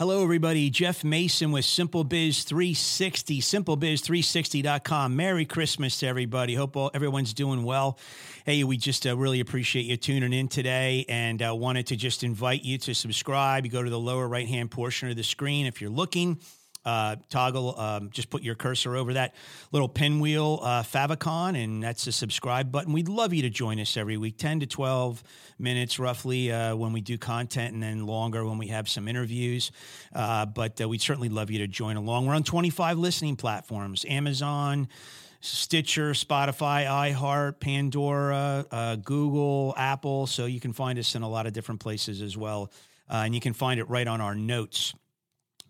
Hello, everybody. Jeff Mason with Simple Biz 360, simplebiz360.com. Merry Christmas to everybody. Hope all, everyone's doing well. Hey, we just uh, really appreciate you tuning in today and uh, wanted to just invite you to subscribe. You go to the lower right hand portion of the screen if you're looking uh, toggle, um, just put your cursor over that little pinwheel uh, favicon, and that's the subscribe button. We'd love you to join us every week, 10 to 12 minutes roughly uh, when we do content, and then longer when we have some interviews. Uh, but uh, we'd certainly love you to join along. We're on 25 listening platforms Amazon, Stitcher, Spotify, iHeart, Pandora, uh, Google, Apple. So you can find us in a lot of different places as well. and you can find it right on our notes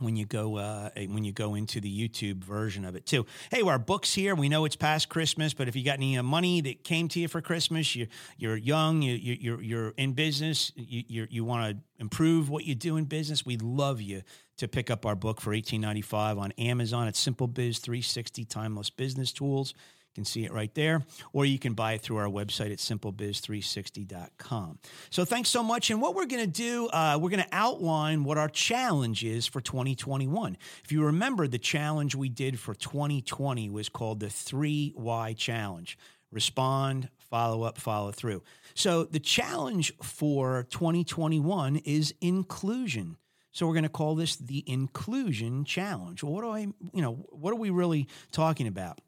when you go uh, when you go into the YouTube version of it too. Hey, our books here. We know it's past Christmas, but if you got any uh, money that came to you for Christmas, you you're young, you, you you're you're in business, you you you want to improve what you do in business. We love you to pick up our book for eighteen ninety five on Amazon. It's Simple Biz three sixty Timeless Business Tools. You can see it right there, or you can buy it through our website at simplebiz360.com. So thanks so much. And what we're going to do, uh, we're going to outline what our challenge is for 2021. If you remember, the challenge we did for 2020 was called the 3Y Challenge respond, follow up, follow through. So the challenge for 2021 is inclusion. So we're going to call this the inclusion challenge. What do I, you know, what are we really talking about?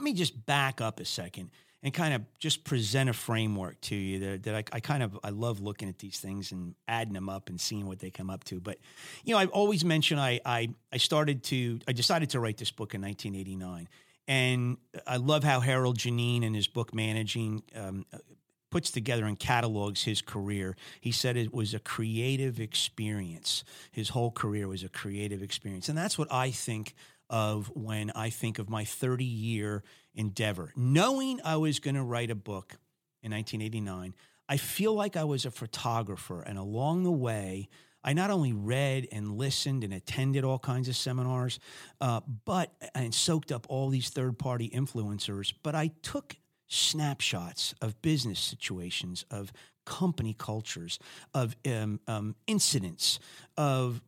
Let me just back up a second and kind of just present a framework to you that, that I, I, kind of I love looking at these things and adding them up and seeing what they come up to. But you know, I've always mentioned I I, I started to I decided to write this book in 1989, and I love how Harold Geneen in his book Managing. Um, puts together and catalogs his career. He said it was a creative experience. His whole career was a creative experience. And that's what I think of when I think of my 30 year endeavor. Knowing I was going to write a book in 1989, I feel like I was a photographer. And along the way, I not only read and listened and attended all kinds of seminars, uh, but and soaked up all these third party influencers, but I took snapshots of business situations, of company cultures, of um, um, incidents, of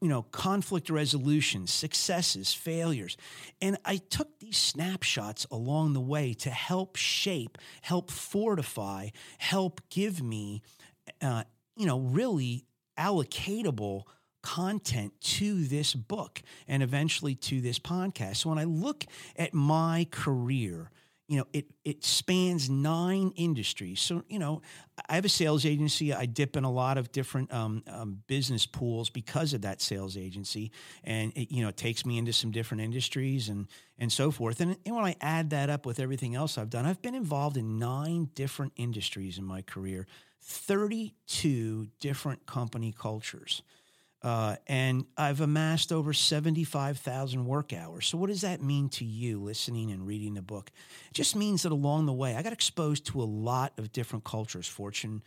you know, conflict resolution, successes, failures. And I took these snapshots along the way to help shape, help fortify, help give me, uh, you know, really allocatable content to this book and eventually to this podcast. So when I look at my career, you know, it it spans nine industries. So, you know, I have a sales agency. I dip in a lot of different um, um, business pools because of that sales agency, and it, you know, it takes me into some different industries and and so forth. And, and when I add that up with everything else I've done, I've been involved in nine different industries in my career, thirty-two different company cultures. Uh, and I've amassed over 75,000 work hours. So, what does that mean to you listening and reading the book? It just means that along the way, I got exposed to a lot of different cultures, Fortune,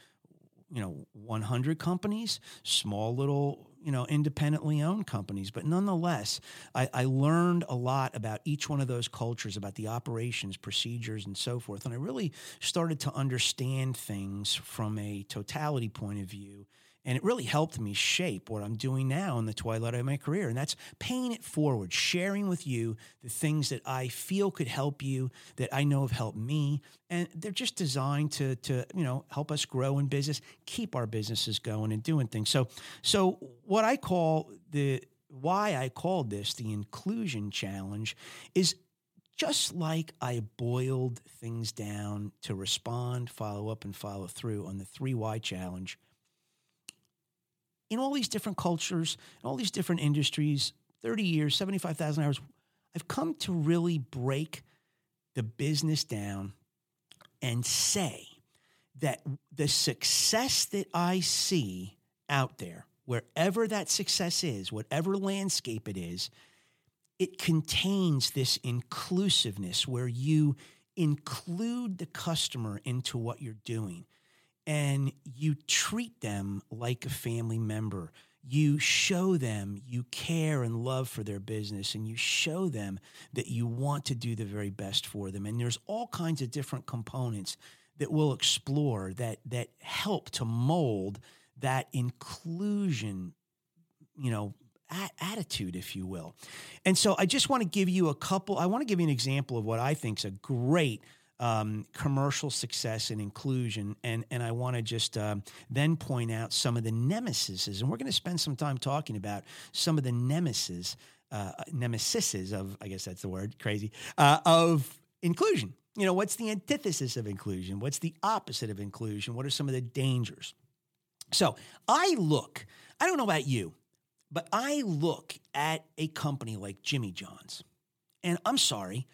you know, 100 companies, small little, you know, independently owned companies. But nonetheless, I, I learned a lot about each one of those cultures, about the operations, procedures, and so forth. And I really started to understand things from a totality point of view and it really helped me shape what I'm doing now in the twilight of my career. And that's paying it forward, sharing with you the things that I feel could help you, that I know have helped me. And they're just designed to, to you know, help us grow in business, keep our businesses going and doing things. So, so what I call the, why I called this the inclusion challenge is just like I boiled things down to respond, follow up, and follow through on the 3Y challenge – in all these different cultures, in all these different industries, 30 years, 75,000 hours, I've come to really break the business down and say that the success that I see out there, wherever that success is, whatever landscape it is, it contains this inclusiveness where you include the customer into what you're doing and you treat them like a family member. You show them you care and love for their business, and you show them that you want to do the very best for them. And there's all kinds of different components that we'll explore that that help to mold that inclusion you know, attitude, if you will. And so I just want to give you a couple, I want to give you an example of what I think is a great um, commercial success and inclusion. And, and I want to just um, then point out some of the nemesises. And we're going to spend some time talking about some of the nemesis, uh, nemesises of, I guess that's the word, crazy, uh, of inclusion. You know, what's the antithesis of inclusion? What's the opposite of inclusion? What are some of the dangers? So I look, I don't know about you, but I look at a company like Jimmy John's, and I'm sorry,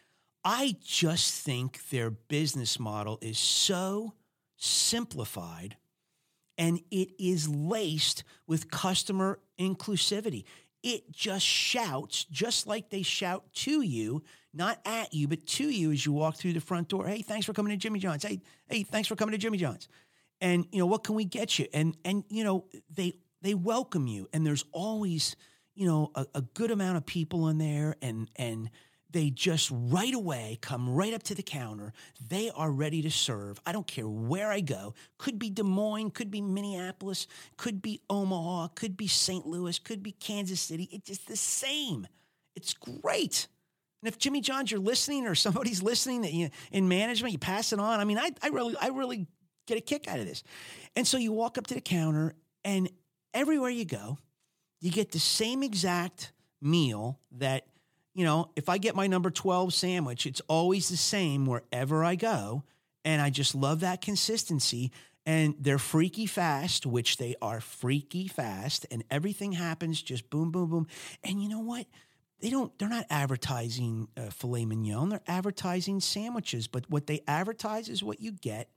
I just think their business model is so simplified and it is laced with customer inclusivity. It just shouts, just like they shout to you, not at you, but to you as you walk through the front door. Hey, thanks for coming to Jimmy John's. Hey, hey, thanks for coming to Jimmy John's. And you know what can we get you? And and you know they they welcome you, and there's always you know a, a good amount of people in there, and and they just right away come right up to the counter. They are ready to serve. I don't care where I go. Could be Des Moines, could be Minneapolis, could be Omaha, could be St. Louis, could be Kansas City. It's just the same. It's great. And if Jimmy John's you're listening or somebody's listening that you in management, you pass it on. I mean, I, I really, I really get a kick out of this. And so you walk up to the counter and everywhere you go, you get the same exact meal that you know, if I get my number 12 sandwich, it's always the same wherever I go. And I just love that consistency. And they're freaky fast, which they are freaky fast, and everything happens just boom, boom, boom. And you know what? They don't, they're not advertising uh, filet mignon, they're advertising sandwiches. But what they advertise is what you get.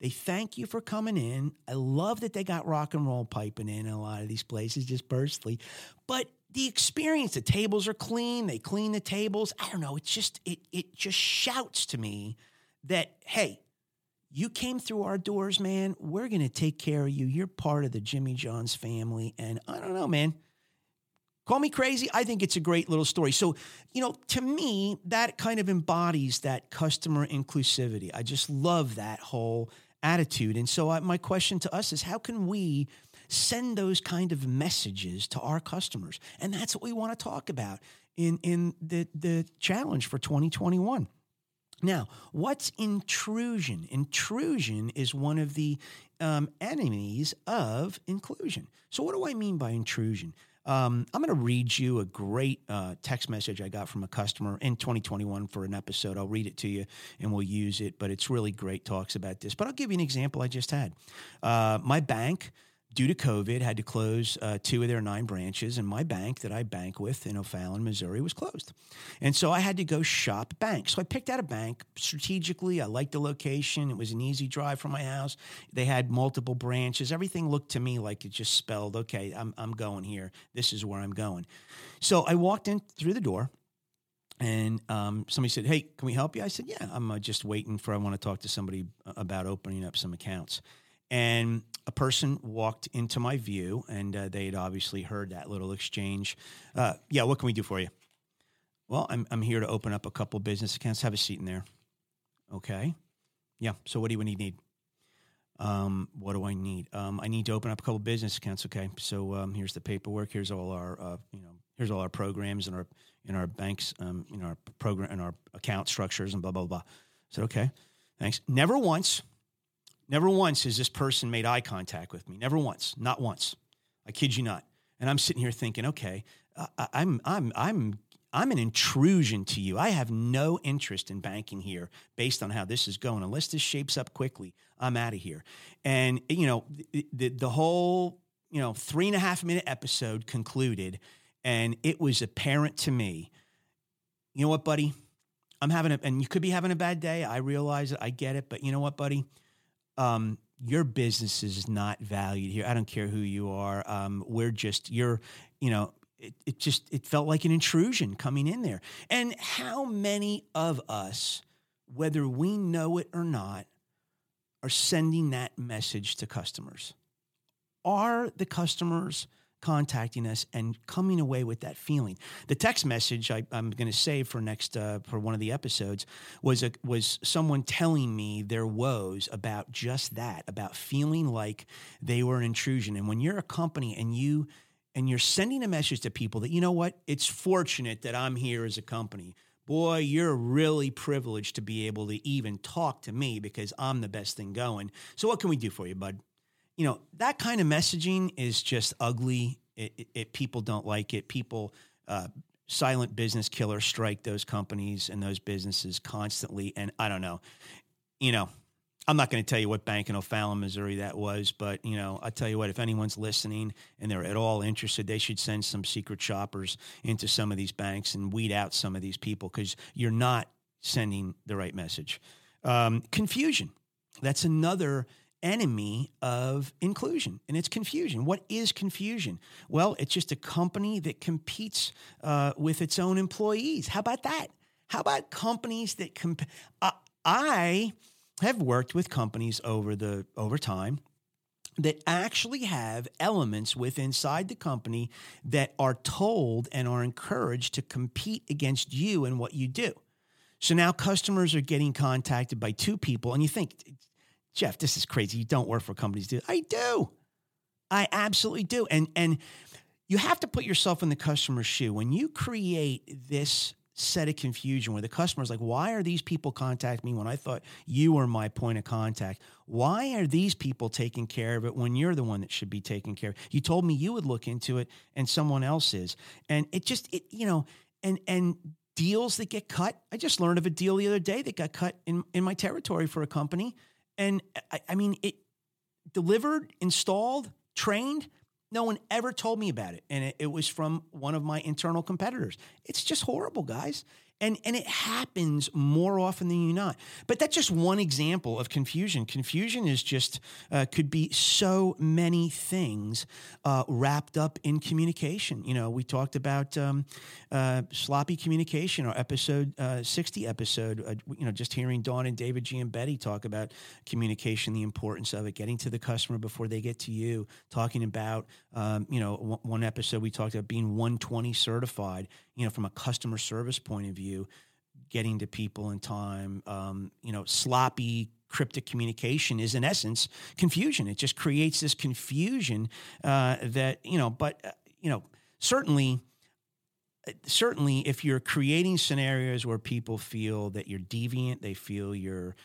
They thank you for coming in. I love that they got rock and roll piping in, in a lot of these places, just burstly. But the experience the tables are clean they clean the tables. I don't know it's just it it just shouts to me that hey you came through our doors man. We're going to take care of you. You're part of the jimmy john's family and i don't know man. Call me crazy i think it's a great little story. So you know to me that kind of embodies that customer inclusivity. I just love that whole attitude. And so I, my question to us is how can we send those kind of messages to our customers. And that's what we want to talk about in, in the, the challenge for 2021. Now, what's intrusion? Intrusion is one of the um, enemies of inclusion. So, what do I mean by intrusion? Um, I'm going to read you a great uh, text message I got from a customer in 2021 for an episode. I'll read it to you and we'll use it, but it's really great talks about this. But I'll give you an example I just had. Uh, my bank due to COVID, had to close uh, two of their nine branches, and my bank that I bank with in O'Fallon, Missouri, was closed. And so I had to go shop banks. So I picked out a bank strategically. I liked the location. It was an easy drive from my house. They had multiple branches. Everything looked to me like it just spelled, okay, I'm, I'm going here. This is where I'm going. So I walked in through the door. And um, somebody said, "Hey, can we help you?" I said, "Yeah, I'm uh, just waiting for. I want to talk to somebody uh, about opening up some accounts." And a person walked into my view, and uh, they had obviously heard that little exchange. Uh, yeah, what can we do for you? Well, I'm, I'm here to open up a couple business accounts. Have a seat in there. Okay. Yeah. So, what do you need? Um, what do I need? Um, I need to open up a couple business accounts. Okay. So, um, here's the paperwork. Here's all our, uh, you know, here's all our programs and our in our banks, um, in our program and our account structures and blah blah blah. I said, okay, thanks. Never once Never once has this person made eye contact with me. Never once, not once. I kid you not. And I'm sitting here thinking, okay, I, I'm, I'm, I'm, I'm an intrusion to you. I have no interest in banking here based on how this is going. Unless this shapes up quickly, I'm out of here. And, you know, the, the, the whole, you know, three and a half minute episode concluded, and it was apparent to me, you know what, buddy? I'm having a, and you could be having a bad day. I realize it. I get it. But you know what, buddy? Um, your business is not valued here. I don't care who you are. Um, we're just you're, you know, it, it just it felt like an intrusion coming in there. And how many of us, whether we know it or not, are sending that message to customers? Are the customers contacting us and coming away with that feeling. The text message I, am going to save for next uh, for one of the episodes was a, was someone telling me their woes about just that, about feeling like they were an intrusion. And when you're a company and you and you're sending a message to people that, you know what, it's fortunate that I'm here as a company. Boy, you're really privileged to be able to even talk to me because I'm the best thing going. So, what can we do for you, bud? You know, that kind of messaging is just ugly. It, it, it people don't like it. People, uh, silent business killers strike those companies and those businesses constantly. And I don't know, you know, I'm not going to tell you what bank in O'Fallon, Missouri that was, but you know, I tell you what, if anyone's listening and they're at all interested, they should send some secret shoppers into some of these banks and weed out some of these people because you're not sending the right message. Um, confusion. That's another enemy of inclusion, and it's confusion. What is confusion? Well, it's just a company that competes uh, with its own employees. How about that? How about companies that comp- I have worked with companies over the over time that actually have elements with inside the company that are told and are encouraged to compete against you and what you do. So now customers are getting contacted by two people, and you think, Jeff, this is crazy. You don't work for companies, do I do. I absolutely do. And and you have to put yourself in the customer's shoe. When you create this set of confusion where the customer's like, why are these people contacting me when I thought you were my point of contact? Why are these people taking care of it when you're the one that should be taking care of it? You told me you would look into it and someone else is. And it just, it, you know, and, and, Deals that get cut. I just learned of a deal the other day that got cut in, in my territory for a company. And I, I mean, it delivered, installed, trained no one ever told me about it. And it, it, was from one of my internal competitors. It's just horrible, guys and and it happens more often than you not. But that's just one example of confusion. Confusion is just uh, could be so many things uh, wrapped up in communication. You know, we talked about um, uh, sloppy communication, or episode uh, sixty episode. Uh, you know, just hearing Dawn and David G and Betty talk about communication, the importance of it, getting to the customer before they get to you. Talking about um, you know one episode we talked about being one twenty certified you know, from a customer service point of view, getting to people in time, um, you know, sloppy cryptic communication is in essence confusion. It just creates this confusion uh, that you know. But uh, you know, certainly, certainly, if you're creating scenarios where people feel that you're deviant, they feel you're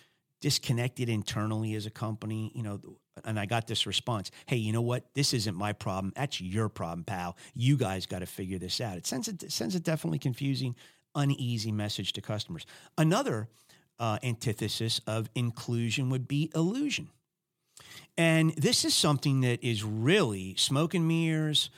disconnected internally as a company, you know, and I got this response Hey, you know what? This isn't my problem. That's your problem, pal. You guys got to figure this out. It sends, a, it sends it definitely confusing, uneasy message to customers. Another uh, antithesis of inclusion would be illusion. And this is something that is really smoke and mirrors,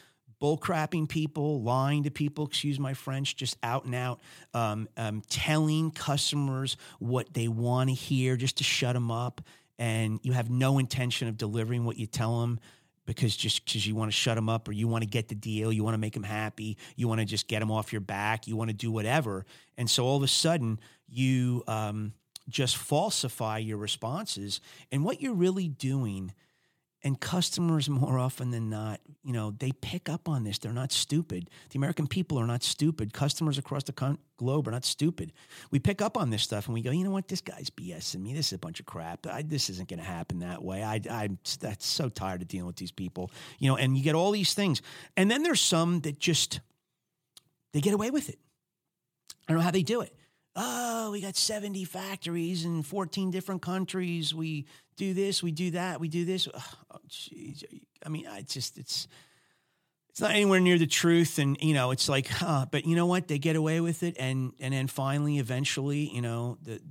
bullcrapping people, lying to people, excuse my French, just out and out, um, um, telling customers what they want to hear just to shut them up. And you have no intention of delivering what you tell them because just because you want to shut them up or you want to get the deal, you want to make them happy, you want to just get them off your back, you want to do whatever. And so all of a sudden, you um, just falsify your responses. And what you're really doing and customers, more often than not, you know, they pick up on this. They're not stupid. The American people are not stupid. Customers across the con- globe are not stupid. We pick up on this stuff and we go, you know what? This guy's BSing me. This is a bunch of crap. I, this isn't going to happen that way. I, I'm that's so tired of dealing with these people. You know, and you get all these things. And then there's some that just, they get away with it. I don't know how they do it oh, we got 70 factories in 14 different countries. We do this, we do that, we do this. Oh, geez. I mean, I just, it's, it's not anywhere near the truth. And, you know, it's like, huh, but you know what? They get away with it. And, and then finally, eventually, you know, the,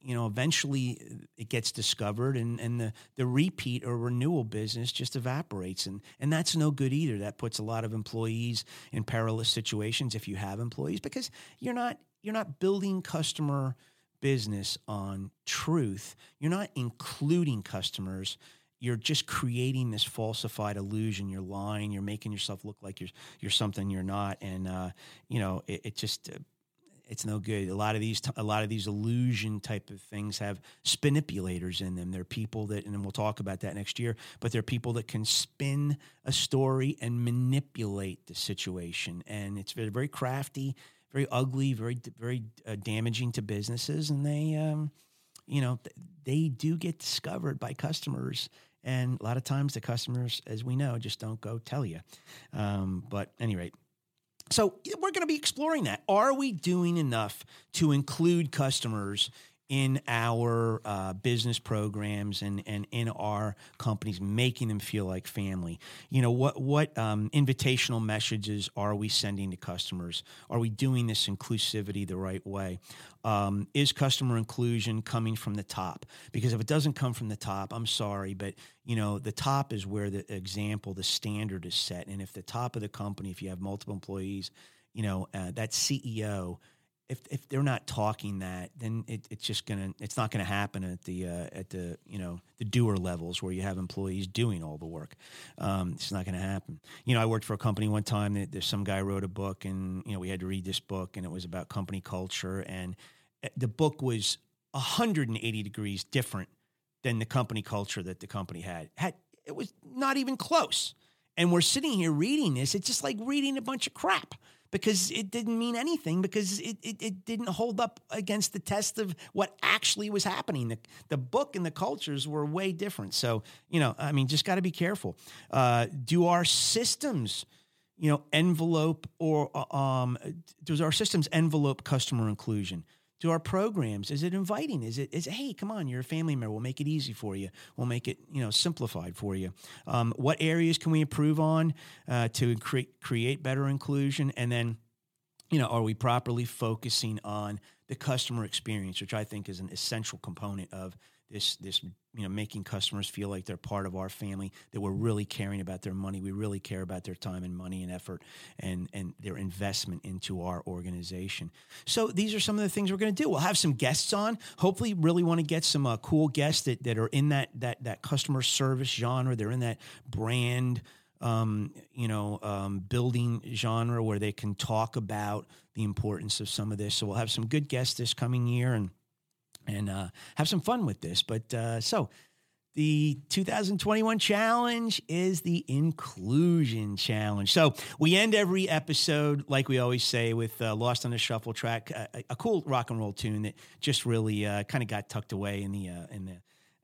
you know, eventually it gets discovered and, and the, the repeat or renewal business just evaporates. And, and that's no good either. That puts a lot of employees in perilous situations if you have employees because you're not, you're not building customer business on truth. You're not including customers. You're just creating this falsified illusion. You're lying. You're making yourself look like you're you're something you're not. And uh, you know, it, it just uh, it's no good. A lot of these a lot of these illusion type of things have spinipulators in them. They're people that, and we'll talk about that next year. But they're people that can spin a story and manipulate the situation, and it's very very crafty very ugly, very very uh, damaging to businesses, and they, um, you know, they do get discovered by customers, And a lot of times the customers, as we know, just don't go tell you. Um, but any rate, so we're going to be exploring that. Are we doing enough to include customers in our uh, business programs and, and in our companies, making them feel like family. You know, what, what um, invitational messages are we sending to customers? Are we doing this inclusivity the right way? Um, is customer inclusion coming from the top? Because if it doesn't come from the top, I'm sorry, but you know, the top is where the example, the standard is set. And if the top of the company, if you have multiple employees, you know, uh, that CEO if if they're not talking that, then it, it's just gonna it's not gonna happen at the uh, at the you know the doer levels where you have employees doing all the work. Um, it's not gonna happen. You know, I worked for a company one time that there's some guy wrote a book, and you know we had to read this book, and it was about company culture, and uh, the book was 180 degrees different than the company culture that the company had. Had it was not even close. And we're sitting here reading this. It's just like reading a bunch of crap because it didn't mean anything because it, it, it, didn't hold up against the test of what actually was happening. The, the book and the cultures were way different. So, you know, I mean, just got to be careful. Uh, do our systems, you know, envelope or uh, um, does our systems envelope customer inclusion? To our programs? Is it inviting? Is it is hey, come on, you're a family member. We'll make it easy for you. We'll make it you know simplified for you. Um, what areas can we improve on uh, to create create better inclusion? And then, you know, are we properly focusing on the customer experience, which I think is an essential component of this this you know making customers feel like they're part of our family that we're really caring about their money. We really care about their time and money and effort and and their investment into our organization. So these are some of the things we're going to do. We'll have some guests on. Hopefully really want to get some uh, cool guests that, that are in that that that customer service genre. They're in that brand um, you know, um, building genre where they can talk about the importance of some of this. So we'll have some good guests this coming year, and and uh, have some fun with this. But uh, so the 2021 challenge is the inclusion challenge. So we end every episode, like we always say, with uh, Lost on the Shuffle track, a, a, cool rock and roll tune that just really uh, kind of got tucked away in the uh, in the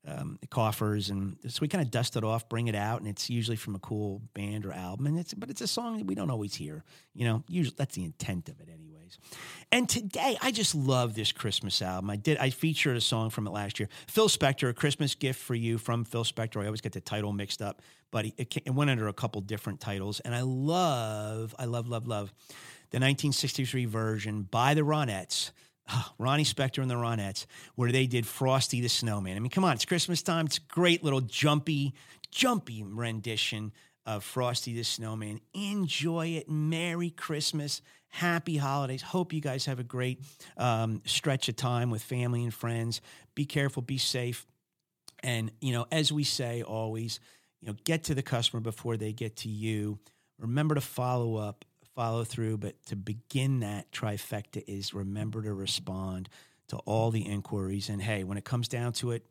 um, coffers, and so we kind of dust it off, bring it out, and it's usually from a cool band or album, and it's but it's a song that we don't always hear. You know, usually that's the intent of it, And today, I just love this Christmas album. I did I featured a song from it last year. Phil Spector, a Christmas gift for you from Phil Spector. I always get the title mixed up, but it, it went under a couple different titles, and I love, I love, love, love the 1963 version by the Ronettes Ronnie Spector and the Ronettes, where they did Frosty the Snowman. I mean, come on, it's Christmas time. It's a great little jumpy, jumpy rendition of Frosty the Snowman. Enjoy it. Merry Christmas. Happy holidays. Hope you guys have a great um, stretch of time with family and friends. Be careful, be safe. And, you know, as we say always, you know, get to the customer before they get to you. Remember to follow up follow through. But to begin that trifecta is remember to respond to all the inquiries. And hey, when it comes down to it,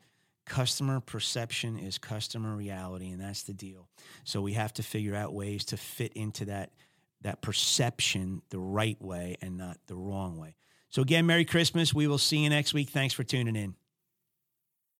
customer perception is customer reality, and that's the deal. So we have to figure out ways to fit into that that perception the right way and not the wrong way. So again, Merry Christmas. We will see you next week. Thanks for tuning in.